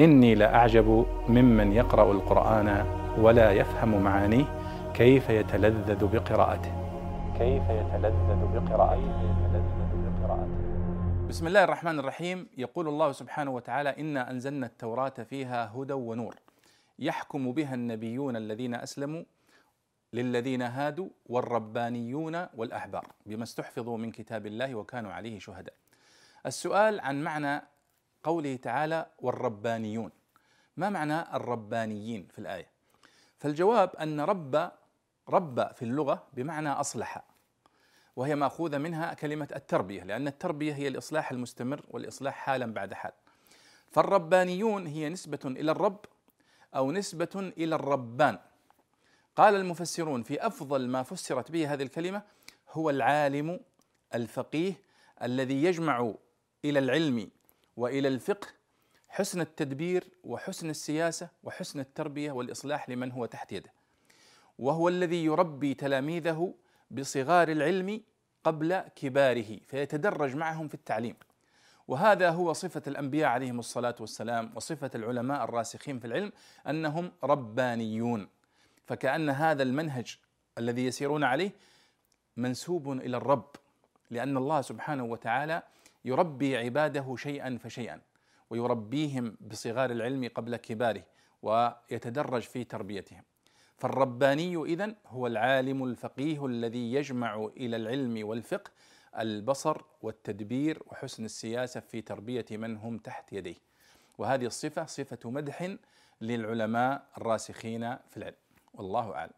إني لأعجب ممن يقرأ القرآن ولا يفهم معانيه كيف يتلذذ بقراءته. كيف يتلذذ بقراءته. بسم الله الرحمن الرحيم. يقول الله سبحانه وتعالى إنا أنزلنا التوراة فيها هدى ونور. يحكم بها النبيون الذين أسلموا للذين هادوا والربانيون والأحبار بما استحفظوا من كتاب الله وكانوا عليه شهداء. السؤال عن معنى قوله تعالى والربانيون. ما معنى الربانيين في الآية؟ فالجواب أن رب رب في اللغة بمعنى أصلح وهي مأخوذة منها كلمة التربية لأن التربية هي الإصلاح المستمر والإصلاح حالا بعد حال. فالربانيون هي نسبة إلى الرب أو نسبة إلى الربان. قال المفسرون في أفضل ما فسرت به هذه الكلمة هو العالم الفقيه الذي يجمع إلى العلم وإلى الفقه حسن التدبير وحسن السياسة وحسن التربية والإصلاح لمن هو تحت يده. وهو الذي يربي تلاميذه بصغار العلم قبل كباره فيتدرج معهم في التعليم. وهذا هو صفة الأنبياء عليهم الصلاة والسلام وصفة العلماء الراسخين في العلم أنهم ربانيون. فكأن هذا المنهج الذي يسيرون عليه منسوب إلى الرب لأن الله سبحانه وتعالى يربي عباده شيئا فشيئا ويربيهم بصغار العلم قبل كباره ويتدرج في تربيتهم. فالرباني إذن هو العالم الفقيه الذي يجمع إلى العلم والفقه البصر والتدبير وحسن السياسة في تربية من هم تحت يديه. وهذه الصفة صفة مدح للعلماء الراسخين في العلم. والله أعلم.